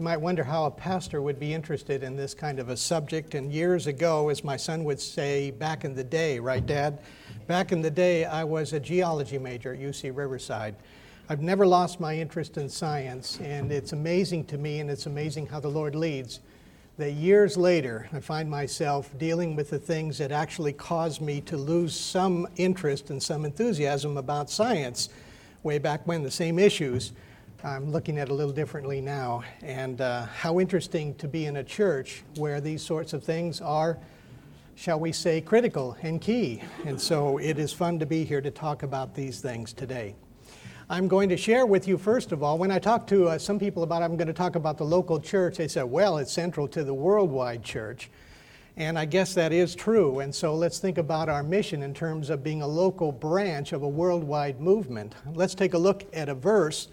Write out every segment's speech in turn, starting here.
You might wonder how a pastor would be interested in this kind of a subject. And years ago, as my son would say, back in the day, right, Dad? Back in the day, I was a geology major at UC Riverside. I've never lost my interest in science, and it's amazing to me, and it's amazing how the Lord leads. That years later, I find myself dealing with the things that actually caused me to lose some interest and some enthusiasm about science way back when, the same issues. I'm looking at it a little differently now. And uh, how interesting to be in a church where these sorts of things are, shall we say, critical and key. And so it is fun to be here to talk about these things today. I'm going to share with you, first of all, when I talk to uh, some people about I'm going to talk about the local church, they say, well, it's central to the worldwide church. And I guess that is true. And so let's think about our mission in terms of being a local branch of a worldwide movement. Let's take a look at a verse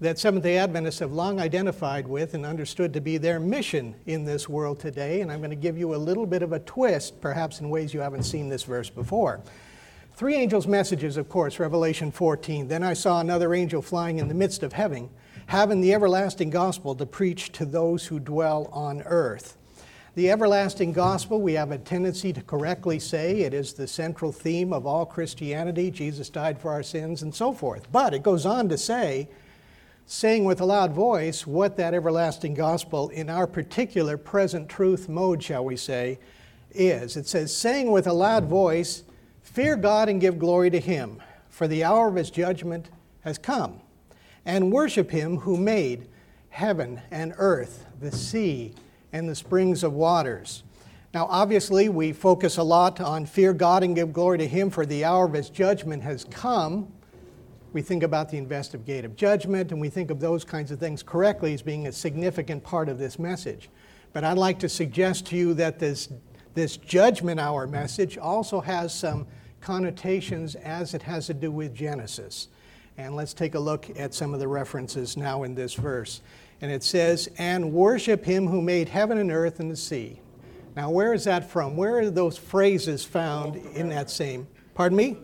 that Seventh day Adventists have long identified with and understood to be their mission in this world today. And I'm going to give you a little bit of a twist, perhaps in ways you haven't seen this verse before. Three angels' messages, of course, Revelation 14. Then I saw another angel flying in the midst of heaven, having the everlasting gospel to preach to those who dwell on earth. The everlasting gospel, we have a tendency to correctly say it is the central theme of all Christianity. Jesus died for our sins and so forth. But it goes on to say, saying with a loud voice what that everlasting gospel in our particular present truth mode, shall we say, is. It says, saying with a loud voice, Fear God and give glory to Him, for the hour of His judgment has come, and worship Him who made heaven and earth, the sea, and the springs of waters. Now, obviously, we focus a lot on fear God and give glory to Him, for the hour of His judgment has come we think about the investigative judgment and we think of those kinds of things correctly as being a significant part of this message. But I'd like to suggest to you that this, this judgment hour message also has some connotations as it has to do with Genesis. And let's take a look at some of the references now in this verse. And it says, And worship him who made heaven and earth and the sea. Now, where is that from? Where are those phrases found in that same? Pardon me?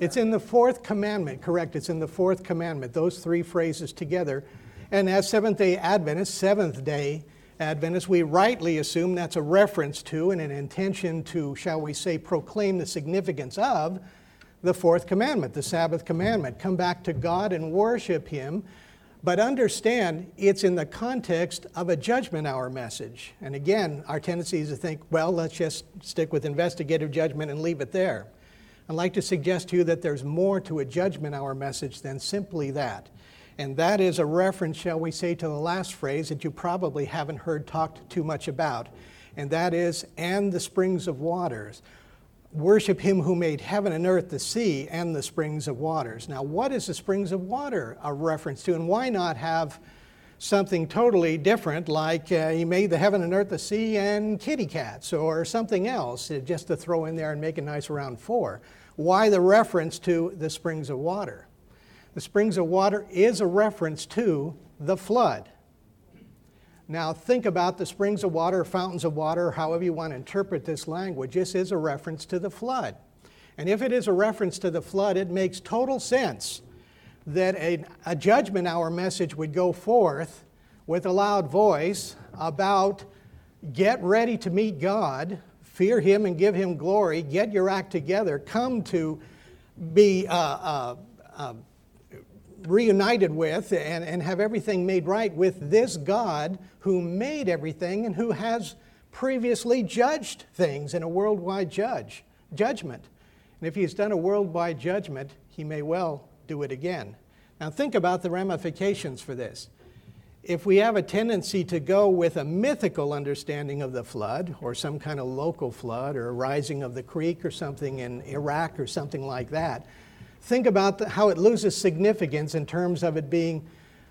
It's in the fourth commandment, correct? It's in the fourth commandment, those three phrases together. And as Seventh day Adventists, Seventh day Adventists, we rightly assume that's a reference to and an intention to, shall we say, proclaim the significance of the fourth commandment, the Sabbath commandment. Come back to God and worship Him. But understand it's in the context of a judgment hour message. And again, our tendency is to think, well, let's just stick with investigative judgment and leave it there. I'd like to suggest to you that there's more to a judgment hour message than simply that. And that is a reference, shall we say, to the last phrase that you probably haven't heard talked too much about. And that is, and the springs of waters. Worship him who made heaven and earth, the sea, and the springs of waters. Now, what is the springs of water a reference to? And why not have something totally different, like uh, he made the heaven and earth, the sea, and kitty cats, or something else, uh, just to throw in there and make a nice round four. Why the reference to the springs of water? The springs of water is a reference to the flood. Now, think about the springs of water, fountains of water, however you want to interpret this language. This is a reference to the flood. And if it is a reference to the flood, it makes total sense that a, a judgment hour message would go forth with a loud voice about get ready to meet God, fear Him and give Him glory, get your act together, come to be uh, uh, uh, reunited with and, and have everything made right with this God who made everything and who has previously judged things in a worldwide judge judgment. And if he's done a worldwide judgment, he may well do it again. Now, think about the ramifications for this. If we have a tendency to go with a mythical understanding of the flood, or some kind of local flood, or a rising of the creek, or something in Iraq, or something like that, think about the, how it loses significance in terms of it being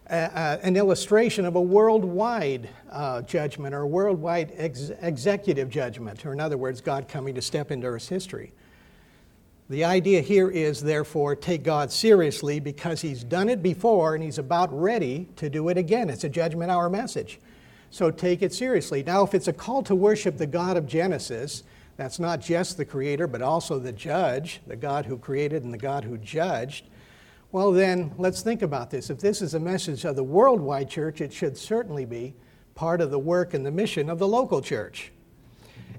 a, a, an illustration of a worldwide uh, judgment or a worldwide ex- executive judgment, or in other words, God coming to step into Earth's history. The idea here is, therefore, take God seriously because He's done it before and He's about ready to do it again. It's a judgment hour message. So take it seriously. Now, if it's a call to worship the God of Genesis, that's not just the Creator, but also the Judge, the God who created and the God who judged. Well, then, let's think about this. If this is a message of the worldwide church, it should certainly be part of the work and the mission of the local church.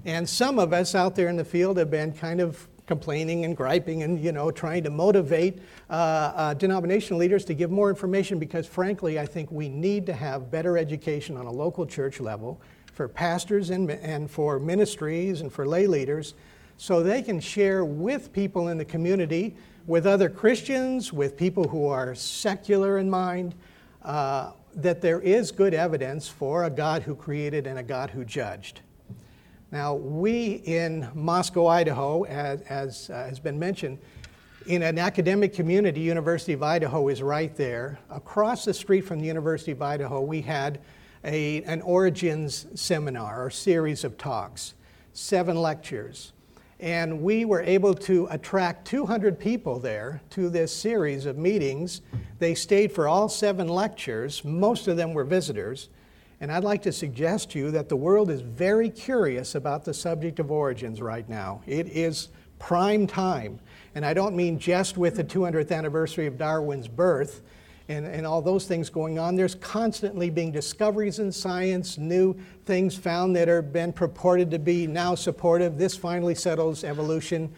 And some of us out there in the field have been kind of complaining and griping and you know trying to motivate uh, uh, denominational leaders to give more information because frankly i think we need to have better education on a local church level for pastors and, and for ministries and for lay leaders so they can share with people in the community with other Christians, with people who are secular in mind, uh, that there is good evidence for a God who created and a God who judged. Now, we in Moscow, Idaho, as, as uh, has been mentioned, in an academic community, University of Idaho is right there. Across the street from the University of Idaho, we had a, an Origins seminar or series of talks, seven lectures. And we were able to attract 200 people there to this series of meetings. They stayed for all seven lectures. Most of them were visitors. And I'd like to suggest to you that the world is very curious about the subject of origins right now. It is prime time. And I don't mean just with the 200th anniversary of Darwin's birth, and, and all those things going on. There's constantly being discoveries in science, new things found that are been purported to be now supportive. This finally settles evolution,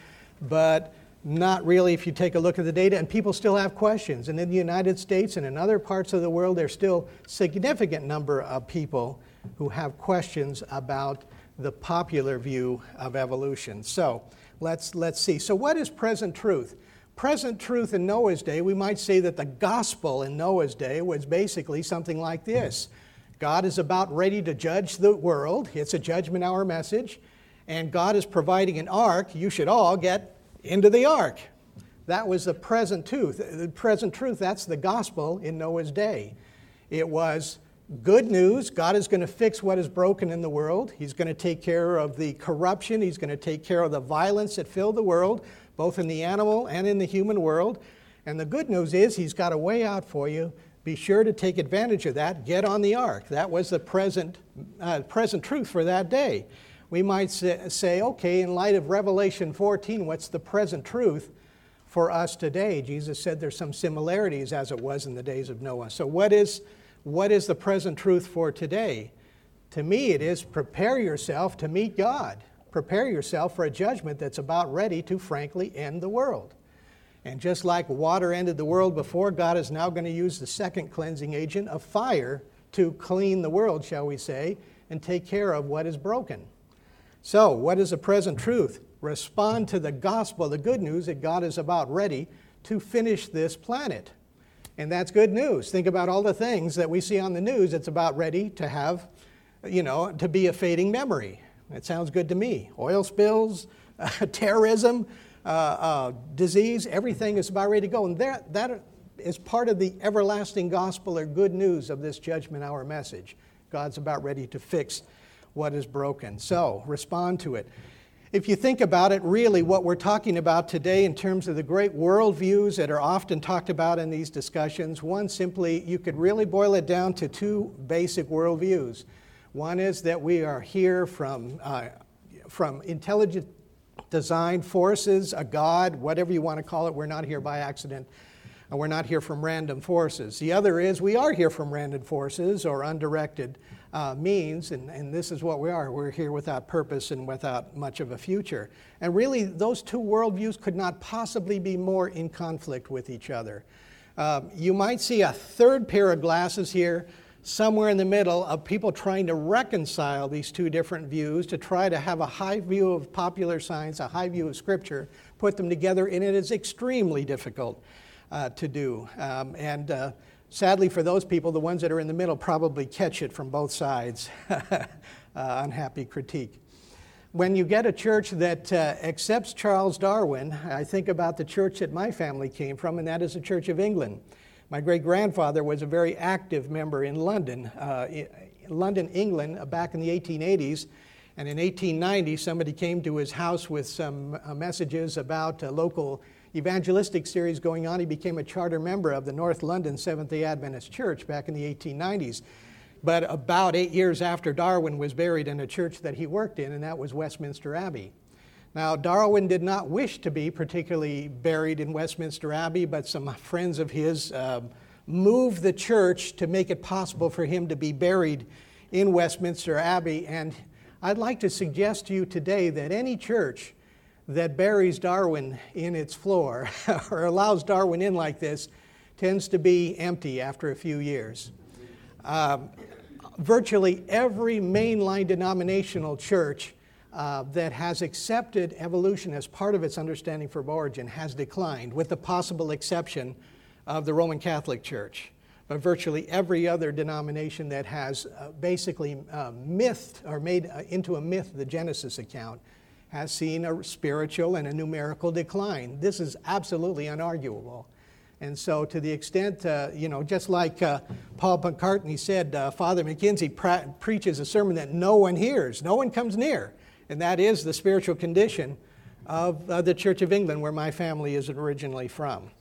but not really if you take a look at the data, and people still have questions. And in the United States and in other parts of the world, there's still a significant number of people who have questions about the popular view of evolution. So let's, let's see. So, what is present truth? present truth in Noah's day, we might say that the gospel in Noah's day was basically something like this God is about ready to judge the world, it's a judgment hour message, and God is providing an ark. You should all get into the ark. That was the present truth. The present truth, that's the gospel in Noah's day. It was good news. God is going to fix what is broken in the world. He's going to take care of the corruption. He's going to take care of the violence that filled the world both in the animal and in the human world. And the good news is he's got a way out for you. Be sure to take advantage of that. Get on the ark. That was the present, uh, present truth for that day. We might say, okay, in light of Revelation 14, what's the present truth for us today? Jesus said there's some similarities as it was in the days of Noah. So, what is, what is the present truth for today? To me, it is prepare yourself to meet God prepare yourself for a judgment that's about ready to frankly end the world. And just like water ended the world before, God is now going to use the second cleansing agent of fire to clean the world, shall we say, and take care of what is broken. So, what is the present truth? Respond to the gospel, the good news that God is about ready to finish this planet. And that's good news. Think about all the things that we see on the news, it's about ready to have, you know, to be a fading memory. It sounds good to me. Oil spills, terrorism, uh, uh, disease, everything is about ready to go. And that, that is part of the everlasting gospel or good news of this judgment hour message. God's about ready to fix what is broken. So respond to it. If you think about it, really, what we're talking about today in terms of the great worldviews that are often talked about in these discussions, one simply, you could really boil it down to two basic worldviews. One is that we are here from, uh, from intelligent design forces, a God, whatever you want to call it. We're not here by accident. And we're not here from random forces. The other is we are here from random forces or undirected uh, means, and, and this is what we are. We're here without purpose and without much of a future. And really, those two worldviews could not possibly be more in conflict with each other. Uh, you might see a third pair of glasses here somewhere in the middle of people trying to reconcile these two different views to try to have a high view of popular science, a high view of Scripture, put them together, and it is extremely difficult uh, to do. Um, and uh, sadly, for those people, the ones that are in the middle probably catch it from both sides. uh, unhappy critique. When you get a church that uh, accepts Charles Darwin, I think about the church that my family came from, and that is the Church of England. My great grandfather was a very active member in London, uh, London, England, uh, back in the 1880s. And in 1890, somebody came to his house with some uh, messages about a local evangelistic series going on. He became a charter member of the North London Seventh day Adventist Church back in the 1890s. But about eight years after Darwin was buried in a church that he worked in, and that was Westminster Abbey. Now, Darwin did not wish to be particularly buried in Westminster Abbey, but some friends of his uh, moved the church to make it possible for him to be buried in Westminster Abbey. And I'd like to suggest to you today that any church that buries Darwin in its floor or allows Darwin in like this tends to be empty after a few years. Um, virtually every mainline denominational church uh, that has accepted evolution as part of its understanding for origin has declined, with the possible exception of the Roman Catholic Church. But virtually every other denomination that has uh, basically uh, mythed or made uh, into a myth the Genesis account has seen a spiritual and a numerical decline. This is absolutely unarguable. And so, to the extent, uh, you know, just like uh, Paul McCartney said, uh, Father McKenzie preaches a sermon that no one hears, no one comes near. And that is the spiritual condition of uh, the Church of England, where my family is originally from.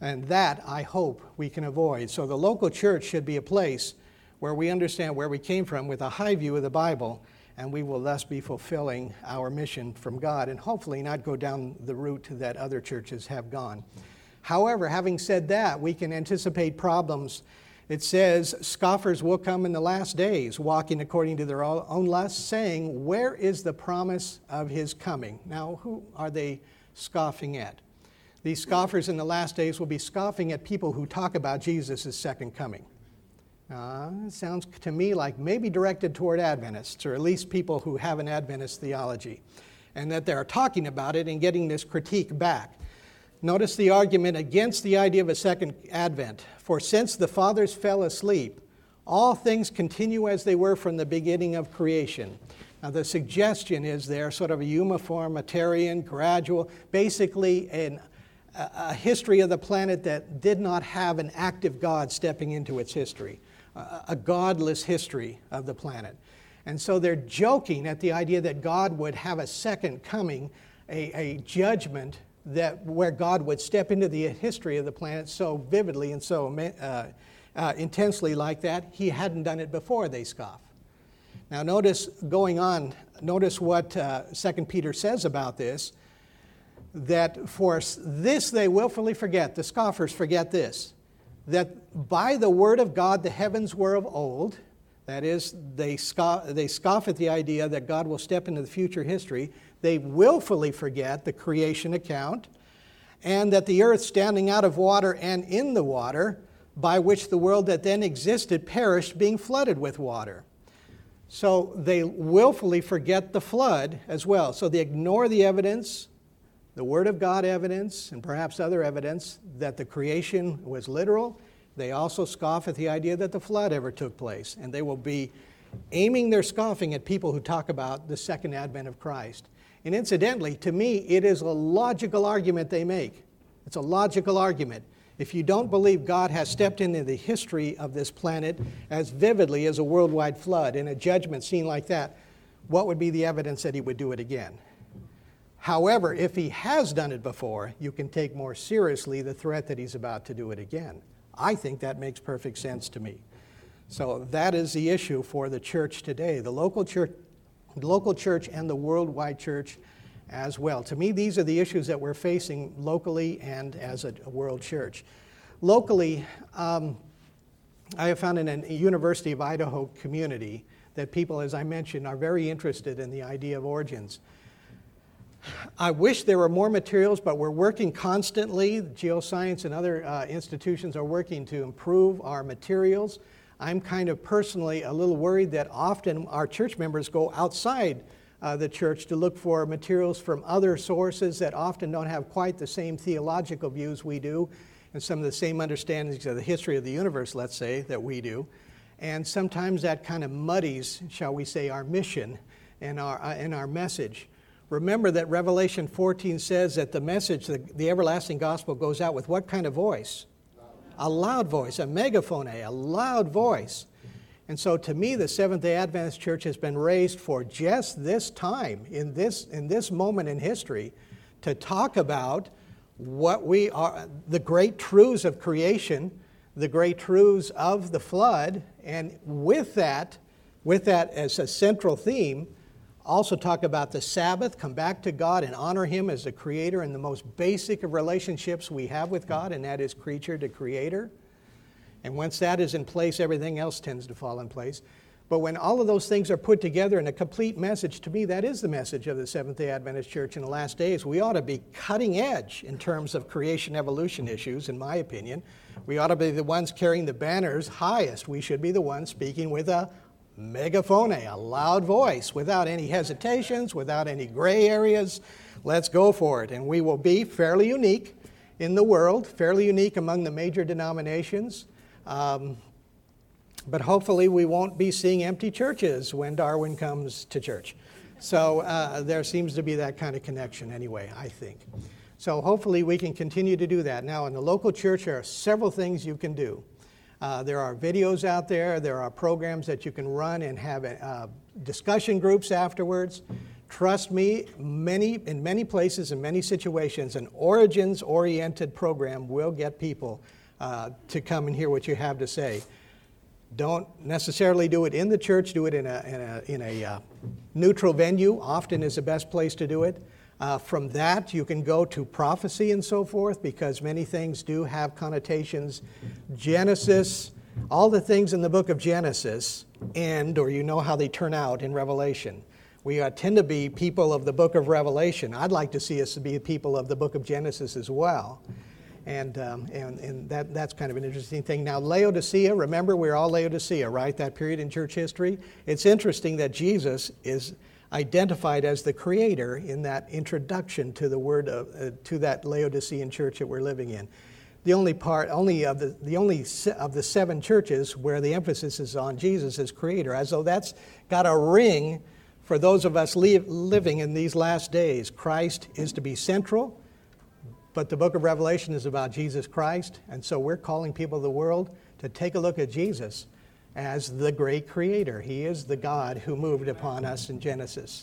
And that, I hope, we can avoid. So, the local church should be a place where we understand where we came from with a high view of the Bible, and we will thus be fulfilling our mission from God and hopefully not go down the route that other churches have gone. However, having said that, we can anticipate problems. It says, Scoffers will come in the last days, walking according to their own lusts, saying, Where is the promise of his coming? Now, who are they scoffing at? These scoffers in the last days will be scoffing at people who talk about Jesus' second coming. Uh, it sounds to me like maybe directed toward Adventists, or at least people who have an Adventist theology, and that they're talking about it and getting this critique back. Notice the argument against the idea of a second advent. For since the fathers fell asleep, all things continue as they were from the beginning of creation. Now, the suggestion is there sort of a uniformitarian, gradual, basically an, a, a history of the planet that did not have an active God stepping into its history, a, godless history of the planet. And so they're joking at the idea that God would have a second coming, a, a judgment that where God would step into the history of the planet so vividly and so uh, uh, intensely like that, he hadn't done it before, they scoff. Now, notice going on, notice what uh, 2 Peter says about this that for this they willfully forget, the scoffers forget this, that by the word of God the heavens were of old. That is, they scoff, they scoff at the idea that God will step into the future history they willfully forget the creation account, and that the earth standing out of water and in the water, by which the world that then existed perished, being flooded with water. So they willfully forget the flood as well. So they ignore the evidence, the Word of God evidence, and perhaps other evidence that the creation was literal. They also scoff at the idea that the flood ever took place. And they will be aiming their scoffing at people who talk about the second advent of Christ. And incidentally, to me, it is a logical argument they make. It's a logical argument. If you don't believe God has stepped into the history of this planet as vividly as a worldwide flood in a judgment scene like that, what would be the evidence that he would do it again? However, if he has done it before, you can take more seriously the threat that he's about to do it again. I think that makes perfect sense to me. So that is the issue for the church today. The local church local church and the worldwide church as well. To me, these are the issues that we're facing locally and as a, world church. Locally, um, I have found in a University of Idaho community that people, as I mentioned, are very interested in the idea of origins. I wish there were more materials, but we're working constantly. Geoscience and other uh, institutions are working to improve our materials. I'm kind of personally a little worried that often our church members go outside uh, the church to look for materials from other sources that often don't have quite the same theological views we do and some of the same understandings of the history of the universe, let's say, that we do. And sometimes that kind of muddies, shall we say, our mission and our, uh, and our message. Remember that Revelation 14 says that the message, the, the everlasting gospel, goes out with what kind of voice? a loud voice, a megaphone, a loud voice. And so to me, the Seventh day Adventist Church has been raised for just this time, in this, in this moment in history, to talk about what we are, the great truths of creation, the great truths of the flood, and with that, with that as a central theme, also talk about the Sabbath, come back to God and honor Him as the Creator and the most basic of relationships we have with God, and that is creature to Creator. And once that is in place, everything else tends to fall in place. But when all of those things are put together in a complete message, to me, that is the message of the Seventh day Adventist Church in the last days. We ought to be cutting edge in terms of creation evolution issues, in my opinion. We ought to be the ones carrying the banners highest. We should be the ones speaking with a megaphone, a loud voice, without any hesitations, without any gray areas. Let's go for it. And we will be fairly unique in the world, fairly unique among the major denominations. Um, but hopefully, we won't be seeing empty churches when Darwin comes to church. So uh, there seems to be that kind of connection, anyway, I think. So hopefully, we can continue to do that. Now, in the local church, there are several things you can do. Uh, there are videos out there, there are programs that you can run and have uh, discussion groups afterwards. Trust me, many, in many places, in many situations, an origins oriented program will get people uh, to come and hear what you have to say. Don't necessarily do it in the church, do it in a, in a, in a uh, neutral venue, often is the best place to do it. Uh, from that, you can go to prophecy and so forth because many things do have connotations. Genesis, all the things in the book of Genesis end, or you know how they turn out in Revelation. We uh, tend to be people of the book of Revelation. I'd like to see us be people of the book of Genesis as well. And, um, and, and that, that's kind of an interesting thing. Now, Laodicea, remember, we're all Laodicea, right? That period in church history. It's interesting that Jesus is identified as the creator in that introduction to the word of, uh, to that Laodicean church that we're living in. The only part, only of the, the only of the seven churches where the emphasis is on Jesus as creator, as though that's got a ring for those of us li- living in these last days. Christ is to be central, but the book of Revelation is about Jesus Christ, and so we're calling people of the world to take a look at Jesus as the great creator. He is the God who moved upon us in Genesis.